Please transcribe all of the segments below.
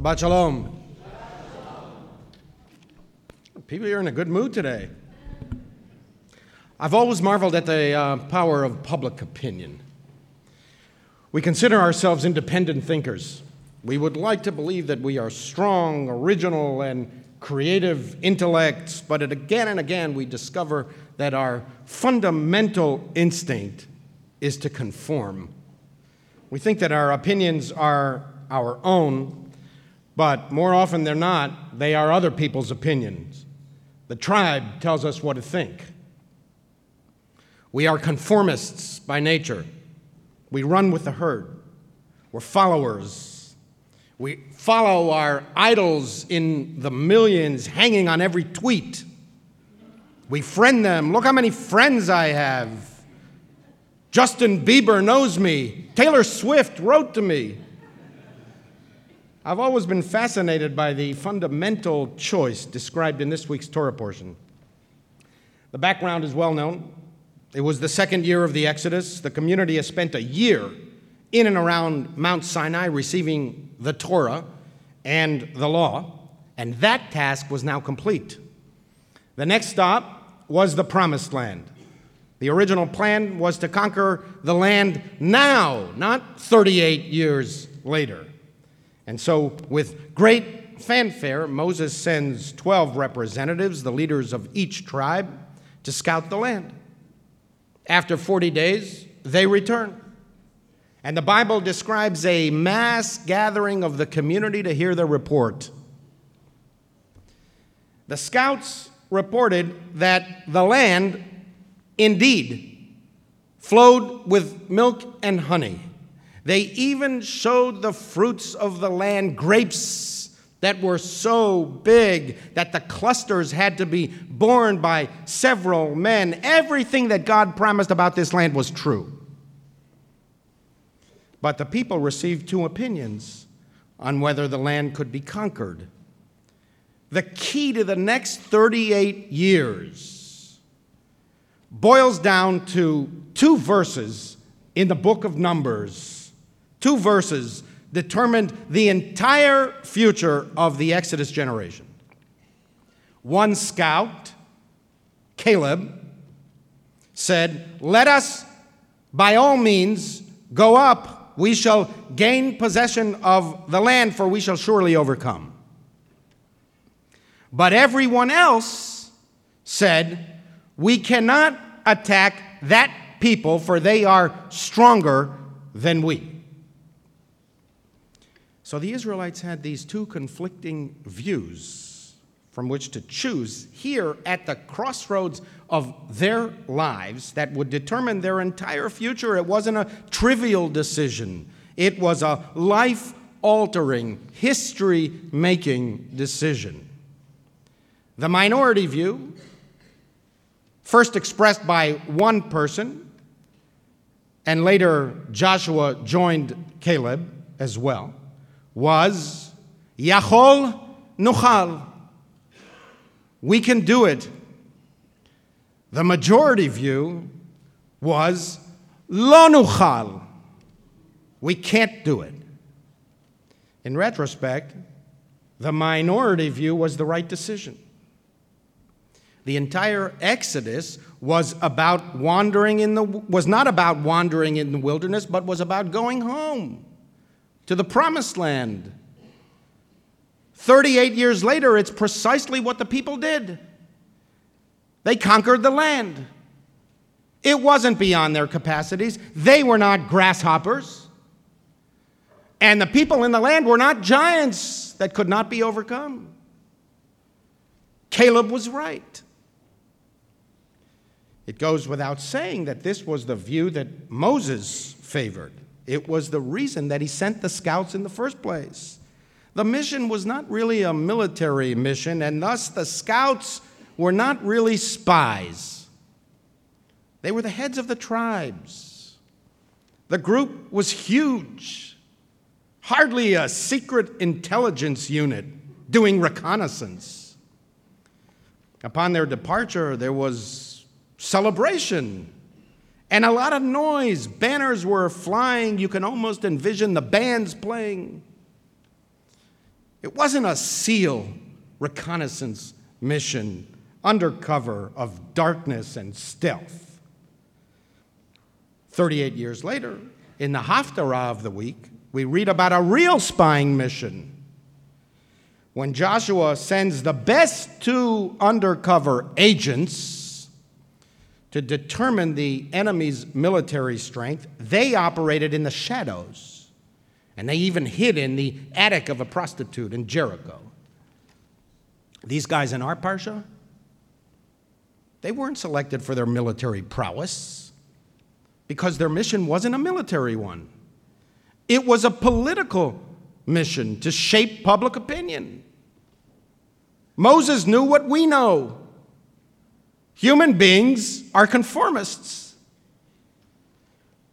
Shabbat Shalom. People are in a good mood today. I've always marveled at the uh, power of public opinion. We consider ourselves independent thinkers. We would like to believe that we are strong, original, and creative intellects, but again and again we discover that our fundamental instinct is to conform. We think that our opinions are our own, but more often than not, they are other people's opinions. The tribe tells us what to think. We are conformists by nature. We run with the herd. We're followers. We follow our idols in the millions hanging on every tweet. We friend them. Look how many friends I have. Justin Bieber knows me. Taylor Swift wrote to me. I've always been fascinated by the fundamental choice described in this week's Torah portion. The background is well known. It was the second year of the Exodus. The community has spent a year in and around Mount Sinai receiving the Torah and the law, and that task was now complete. The next stop was the Promised Land. The original plan was to conquer the land now, not 38 years later. And so, with great fanfare, Moses sends 12 representatives, the leaders of each tribe, to scout the land. After 40 days, they return. And the Bible describes a mass gathering of the community to hear the report. The scouts reported that the land indeed flowed with milk and honey. They even showed the fruits of the land, grapes that were so big that the clusters had to be borne by several men. Everything that God promised about this land was true. But the people received two opinions on whether the land could be conquered. The key to the next 38 years boils down to two verses in the book of Numbers. Two verses determined the entire future of the Exodus generation. One scout, Caleb, said, Let us by all means go up. We shall gain possession of the land, for we shall surely overcome. But everyone else said, We cannot attack that people, for they are stronger than we. So the Israelites had these two conflicting views from which to choose here at the crossroads of their lives that would determine their entire future. It wasn't a trivial decision, it was a life altering, history making decision. The minority view, first expressed by one person, and later Joshua joined Caleb as well was Yachol Nuchal. We can do it. The majority view was Lo Nuchal. We can't do it. In retrospect, the minority view was the right decision. The entire Exodus was about wandering in the was not about wandering in the wilderness, but was about going home to the promised land. 38 years later, it's precisely what the people did. They conquered the land. It wasn't beyond their capacities. They were not grasshoppers. And the people in the land were not giants that could not be overcome. Caleb was right. It goes without saying that this was the view that Moses favored. It was the reason that he sent the scouts in the first place. The mission was not really a military mission, and thus the scouts were not really spies. They were the heads of the tribes. The group was huge, hardly a secret intelligence unit doing reconnaissance. Upon their departure, there was celebration and a lot of noise. Banners were flying. You can almost envision the bands playing. It wasn't a SEAL reconnaissance mission under cover of darkness and stealth. 38 years later, in the Haftarah of the week, we read about a real spying mission. When Joshua sends the best two undercover agents to determine the enemy's military strength, they operated in the shadows. And they even hid in the attic of a prostitute in Jericho. These guys in our Parsha, they weren't selected for their military prowess because their mission wasn't a military one. It was a political mission to shape public opinion. Moses knew what we know. Human beings are conformists.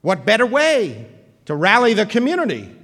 What better way to rally the community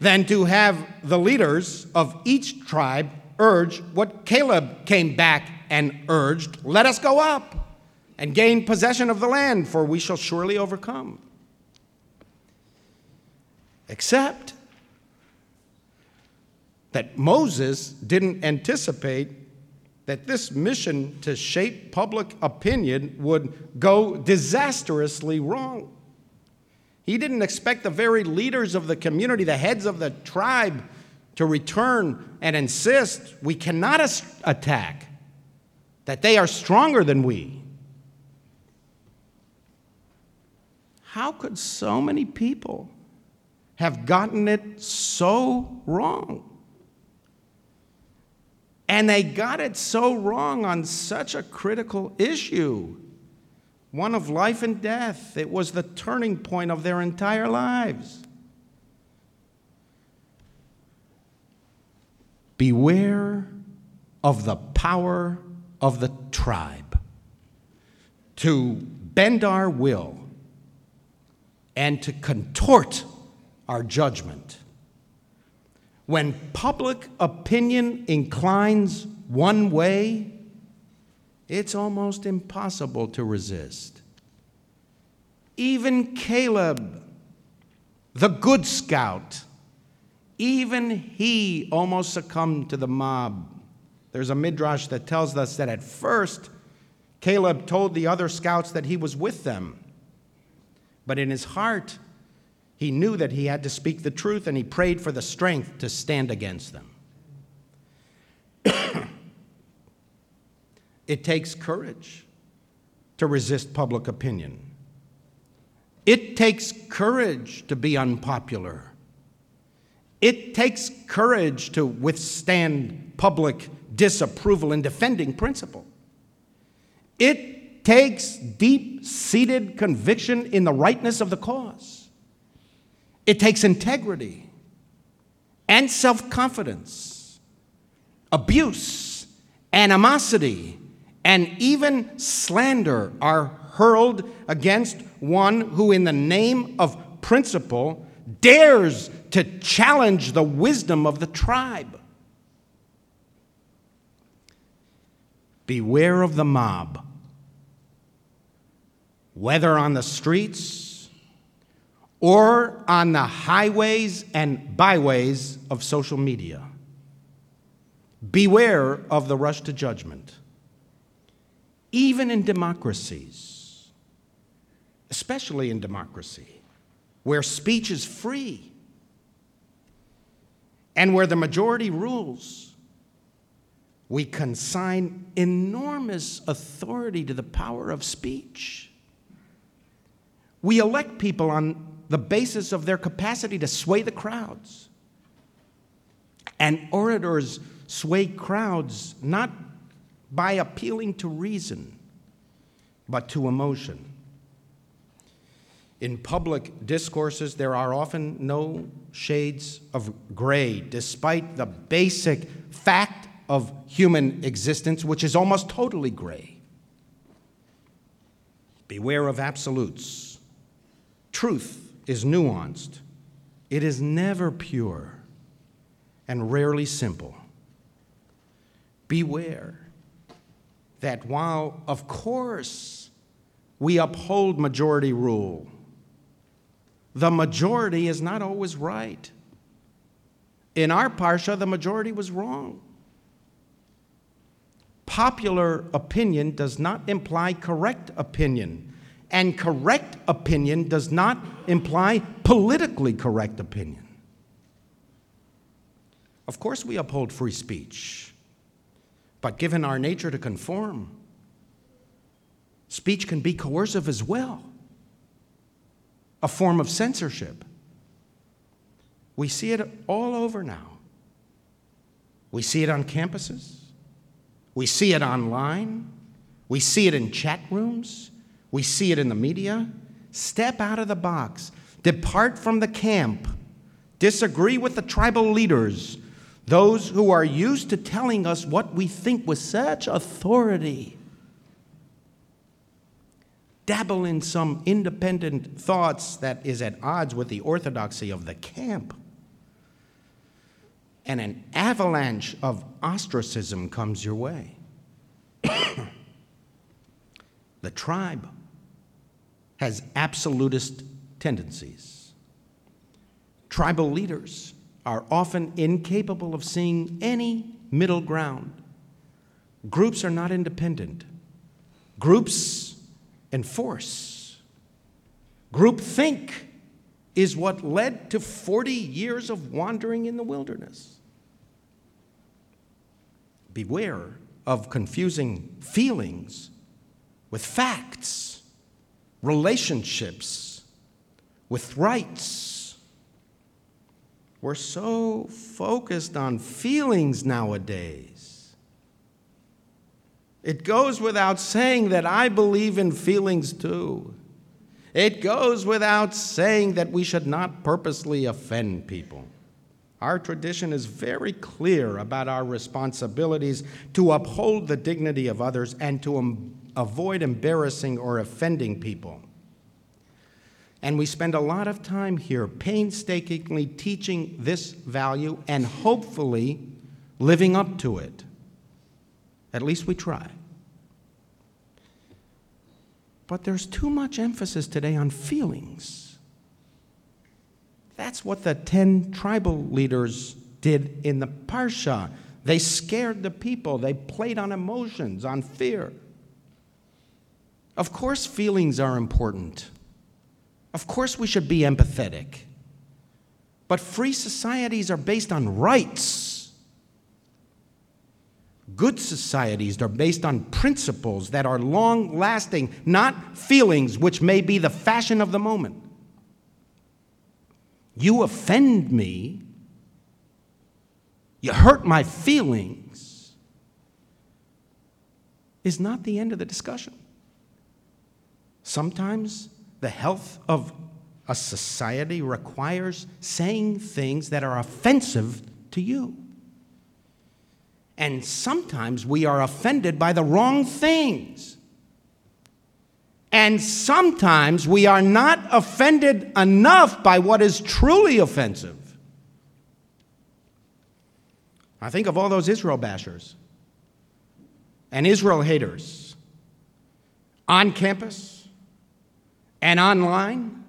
than to have the leaders of each tribe urge what Caleb came back and urged let us go up and gain possession of the land, for we shall surely overcome. Except that Moses didn't anticipate that this mission to shape public opinion would go disastrously wrong. He didn't expect the very leaders of the community, the heads of the tribe, to return and insist we cannot attack, that they are stronger than we. How could so many people have gotten it so wrong? And they got it so wrong on such a critical issue one of life and death. It was the turning point of their entire lives. Beware of the power of the tribe to bend our will and to contort our judgment. When public opinion inclines one way, it's almost impossible to resist. Even Caleb, the good scout, even he almost succumbed to the mob. There's a midrash that tells us that at first, Caleb told the other scouts that he was with them. But in his heart, he knew that he had to speak the truth and he prayed for the strength to stand against them. it takes courage to resist public opinion. It takes courage to be unpopular. It takes courage to withstand public disapproval in defending principle. It takes deep seated conviction in the rightness of the cause. It takes integrity and self confidence, abuse, animosity, and even slander are hurled against one who, in the name of principle, dares to challenge the wisdom of the tribe. Beware of the mob, whether on the streets or on the highways and byways of social media. Beware of the rush to judgment. Even in democracies, especially in democracy, where speech is free and where the majority rules, we consign enormous authority to the power of speech. We elect people on the basis of their capacity to sway the crowds. And orators sway crowds not by appealing to reason, but to emotion. In public discourses, there are often no shades of gray, despite the basic fact of human existence, which is almost totally gray. Beware of absolutes. Truth is nuanced, it is never pure and rarely simple. Beware that while, of course, we uphold majority rule, the majority is not always right. in our parsha, the majority was wrong. Popular opinion does not imply correct opinion, and correct opinion does not imply politically correct opinion. Of course, we uphold free speech, but given our nature to conform, speech can be coercive as well, a form of censorship. We see it all over now. We see it on campuses. We see it online. We see it in chat rooms. We see it in the media. Step out of the box. Depart from the camp. Disagree with the tribal leaders, those who are used to telling us what we think with such authority. Dabble in some independent thoughts that is at odds with the orthodoxy of the camp and an avalanche of ostracism comes your way. The tribe has absolutist tendencies. Tribal leaders are often incapable of seeing any middle ground. Groups are not independent. Groups enforce. Groupthink is what led to 40 years of wandering in the wilderness. Beware of confusing feelings with facts, relationships with rights. We're so focused on feelings nowadays. It goes without saying that I believe in feelings too. It goes without saying that we should not purposely offend people. Our tradition is very clear about our responsibilities to uphold the dignity of others and to um, avoid embarrassing or offending people. And we spend a lot of time here painstakingly teaching this value and hopefully living up to it. At least we try. But there's too much emphasis today on feelings. That's what the 10 tribal leaders did in the Parsha. They scared the people, they played on emotions, on fear. Of course, feelings are important. Of course, we should be empathetic. But free societies are based on rights. Good societies are based on principles that are long lasting, not feelings which may be the fashion of the moment you offend me, you hurt my feelings, is not the end of the discussion. Sometimes the health of a society requires saying things that are offensive to you. And sometimes we are offended by the wrong things. And sometimes we are not offended enough by what is truly offensive. I think of all those Israel bashers and Israel haters on campus and online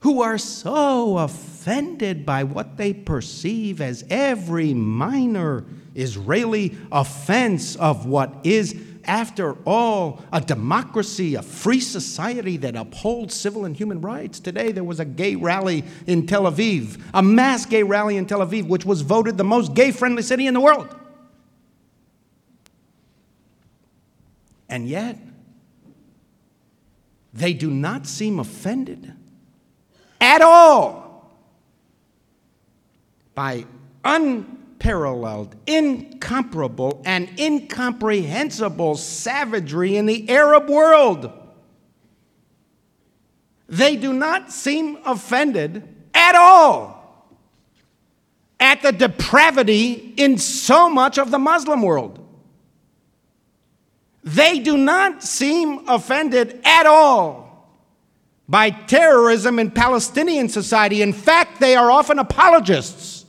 who are so offended by what they perceive as every minor Israeli offense of what is after all, a democracy, a free society that upholds civil and human rights. Today, there was a gay rally in Tel Aviv, a mass gay rally in Tel Aviv, which was voted the most gay friendly city in the world. And yet, they do not seem offended at all by un unparalleled, incomparable, and incomprehensible savagery in the Arab world. They do not seem offended at all at the depravity in so much of the Muslim world. They do not seem offended at all by terrorism in Palestinian society. In fact, they are often apologists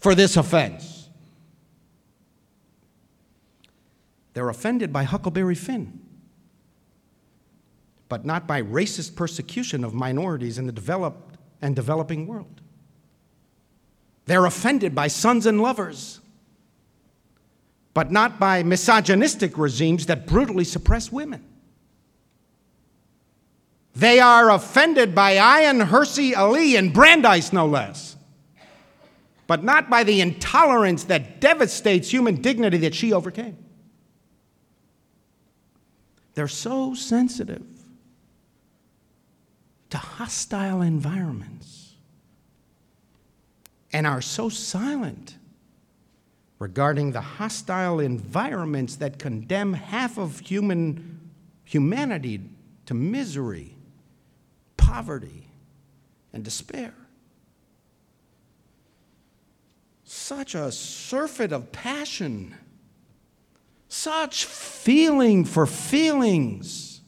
for this offense. They're offended by Huckleberry Finn, but not by racist persecution of minorities in the developed and developing world. They're offended by sons and lovers, but not by misogynistic regimes that brutally suppress women. They are offended by Ayaan Hirsi Ali and Brandeis, no less, but not by the intolerance that devastates human dignity that she overcame. They're so sensitive to hostile environments and are so silent regarding the hostile environments that condemn half of human humanity to misery poverty and despair. Such a surfeit of passion, such feeling for feelings,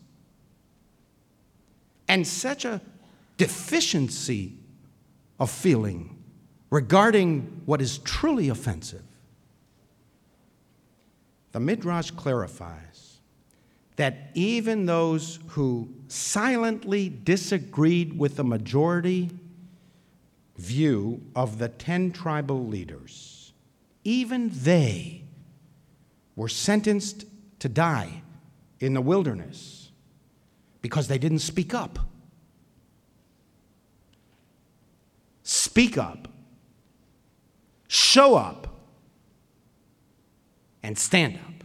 and such a deficiency of feeling regarding what is truly offensive. The Midrash clarifies that even those who silently disagreed with the majority view of the 10 tribal leaders, even they were sentenced to die in the wilderness because they didn't speak up. Speak up, show up, and stand up.